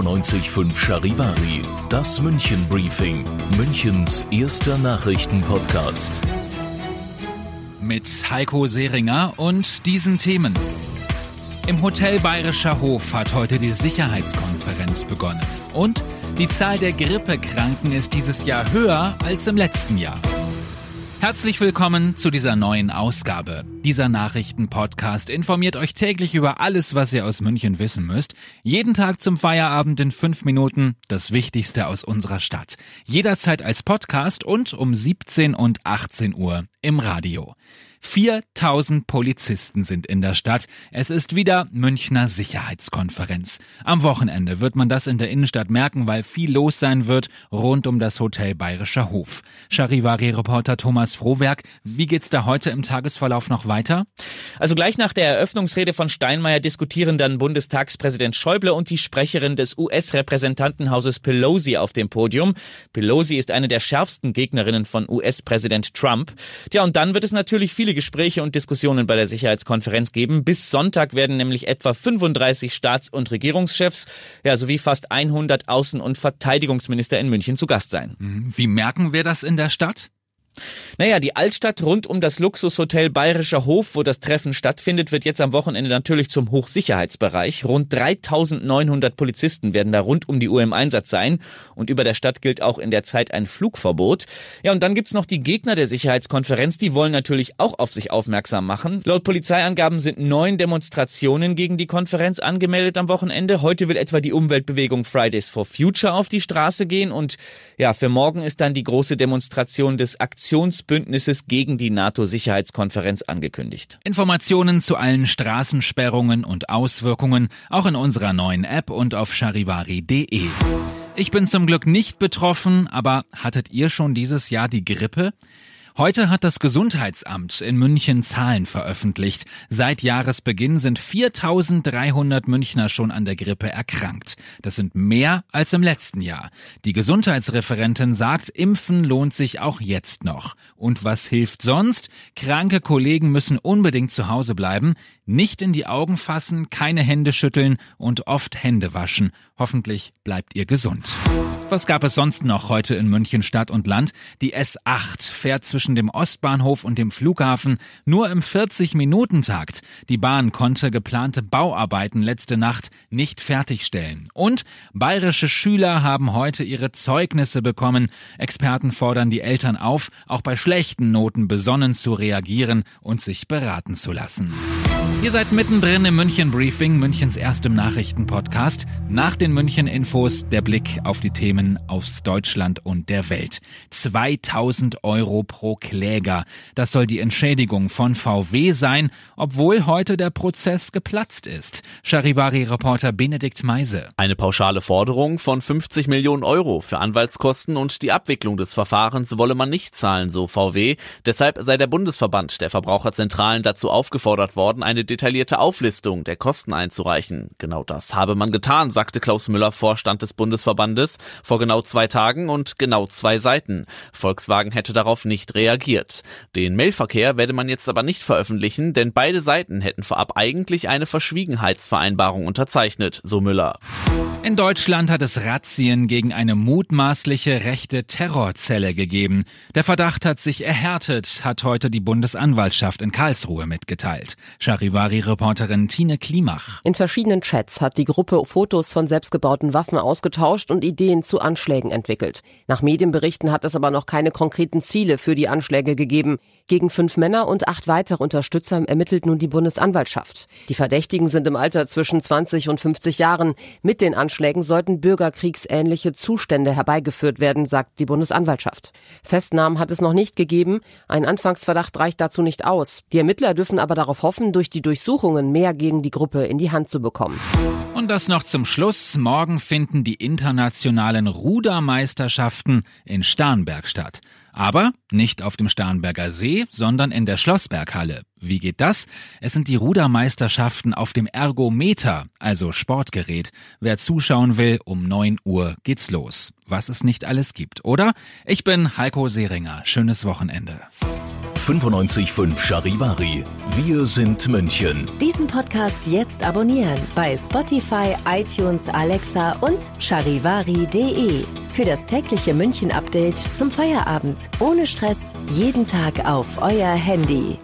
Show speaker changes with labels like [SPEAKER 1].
[SPEAKER 1] 95.5 Charivari, das München Briefing, Münchens erster Nachrichtenpodcast.
[SPEAKER 2] Mit Heiko Seringer und diesen Themen. Im Hotel Bayerischer Hof hat heute die Sicherheitskonferenz begonnen. Und die Zahl der Grippekranken ist dieses Jahr höher als im letzten Jahr. Herzlich willkommen zu dieser neuen Ausgabe. Dieser Nachrichtenpodcast informiert euch täglich über alles, was ihr aus München wissen müsst. Jeden Tag zum Feierabend in fünf Minuten das Wichtigste aus unserer Stadt. Jederzeit als Podcast und um 17 und 18 Uhr im Radio. 4000 Polizisten sind in der Stadt. Es ist wieder Münchner Sicherheitskonferenz. Am Wochenende wird man das in der Innenstadt merken, weil viel los sein wird rund um das Hotel Bayerischer Hof. Charivari-Reporter Thomas Frohwerk, wie geht's da heute im Tagesverlauf noch weiter?
[SPEAKER 3] Also gleich nach der Eröffnungsrede von Steinmeier diskutieren dann Bundestagspräsident Schäuble und die Sprecherin des US-Repräsentantenhauses Pelosi auf dem Podium. Pelosi ist eine der schärfsten Gegnerinnen von US-Präsident Trump. Ja, und dann wird es natürlich viele viele Gespräche und Diskussionen bei der Sicherheitskonferenz geben. Bis Sonntag werden nämlich etwa 35 Staats- und Regierungschefs ja, sowie fast 100 Außen- und Verteidigungsminister in München zu Gast sein.
[SPEAKER 2] Mhm. Wie merken wir das in der Stadt?
[SPEAKER 3] Naja, die Altstadt rund um das Luxushotel Bayerischer Hof, wo das Treffen stattfindet, wird jetzt am Wochenende natürlich zum Hochsicherheitsbereich. Rund 3900 Polizisten werden da rund um die Uhr im Einsatz sein. Und über der Stadt gilt auch in der Zeit ein Flugverbot. Ja, und dann gibt's noch die Gegner der Sicherheitskonferenz. Die wollen natürlich auch auf sich aufmerksam machen. Laut Polizeiangaben sind neun Demonstrationen gegen die Konferenz angemeldet am Wochenende. Heute will etwa die Umweltbewegung Fridays for Future auf die Straße gehen. Und ja, für morgen ist dann die große Demonstration des Aktions Aktionsbündnisses gegen die NATO-Sicherheitskonferenz angekündigt.
[SPEAKER 2] Informationen zu allen Straßensperrungen und Auswirkungen auch in unserer neuen App und auf charivari.de. Ich bin zum Glück nicht betroffen, aber hattet ihr schon dieses Jahr die Grippe? Heute hat das Gesundheitsamt in München Zahlen veröffentlicht. Seit Jahresbeginn sind 4300 Münchner schon an der Grippe erkrankt. Das sind mehr als im letzten Jahr. Die Gesundheitsreferentin sagt, Impfen lohnt sich auch jetzt noch. Und was hilft sonst? Kranke Kollegen müssen unbedingt zu Hause bleiben, nicht in die Augen fassen, keine Hände schütteln und oft Hände waschen. Hoffentlich bleibt ihr gesund. Was gab es sonst noch heute in München Stadt und Land? Die S8 fährt zwischen dem Ostbahnhof und dem Flughafen nur im 40-Minuten-Takt. Die Bahn konnte geplante Bauarbeiten letzte Nacht nicht fertigstellen. Und bayerische Schüler haben heute ihre Zeugnisse bekommen. Experten fordern die Eltern auf, auch bei schlechten Noten besonnen zu reagieren und sich beraten zu lassen. Ihr seid mittendrin im München Briefing, Münchens erstem Nachrichtenpodcast. Nach den München Infos der Blick auf die Themen aus Deutschland und der Welt. 2000 Euro pro Kläger. Das soll die Entschädigung von VW sein, obwohl heute der Prozess geplatzt ist. Charivari-Reporter Benedikt Meise.
[SPEAKER 4] Eine pauschale Forderung von 50 Millionen Euro für Anwaltskosten und die Abwicklung des Verfahrens wolle man nicht zahlen, so VW. Deshalb sei der Bundesverband der Verbraucherzentralen dazu aufgefordert worden, eine detaillierte Auflistung der Kosten einzureichen. Genau das habe man getan, sagte Klaus Müller, Vorstand des Bundesverbandes, vor genau zwei Tagen und genau zwei Seiten. Volkswagen hätte darauf nicht reagiert. Den Mailverkehr werde man jetzt aber nicht veröffentlichen, denn beide Seiten hätten vorab eigentlich eine Verschwiegenheitsvereinbarung unterzeichnet, so Müller.
[SPEAKER 2] In Deutschland hat es Razzien gegen eine mutmaßliche rechte Terrorzelle gegeben. Der Verdacht hat sich erhärtet, hat heute die Bundesanwaltschaft in Karlsruhe mitgeteilt. Charivari-Reporterin Tine Klimach.
[SPEAKER 5] In verschiedenen Chats hat die Gruppe Fotos von selbstgebauten Waffen ausgetauscht und Ideen zu Anschlägen entwickelt. Nach Medienberichten hat es aber noch keine konkreten Ziele für die Anschläge gegeben. Gegen fünf Männer und acht weitere Unterstützer ermittelt nun die Bundesanwaltschaft. Die Verdächtigen sind im Alter zwischen 20 und 50 Jahren. Mit den Anschlägen sollten bürgerkriegsähnliche Zustände herbeigeführt werden, sagt die Bundesanwaltschaft. Festnahmen hat es noch nicht gegeben. Ein Anfangsverdacht reicht dazu nicht aus. Die Ermittler dürfen aber darauf hoffen, durch die Durchsuchungen mehr gegen die Gruppe in die Hand zu bekommen.
[SPEAKER 2] Und das noch zum Schluss. Morgen finden die internationalen Rudermeisterschaften in Starnberg statt. Aber nicht auf dem Starnberger See, sondern in der Schlossberghalle. Wie geht das? Es sind die Rudermeisterschaften auf dem Ergometer, also Sportgerät. Wer zuschauen will, um 9 Uhr geht's los. Was es nicht alles gibt, oder? Ich bin Heiko Seringer. Schönes Wochenende.
[SPEAKER 1] 95.5 Charivari. Wir sind München.
[SPEAKER 6] Diesen Podcast jetzt abonnieren bei Spotify, iTunes, Alexa und charivari.de. Für das tägliche München-Update zum Feierabend. Ohne Stress. Jeden Tag auf euer Handy.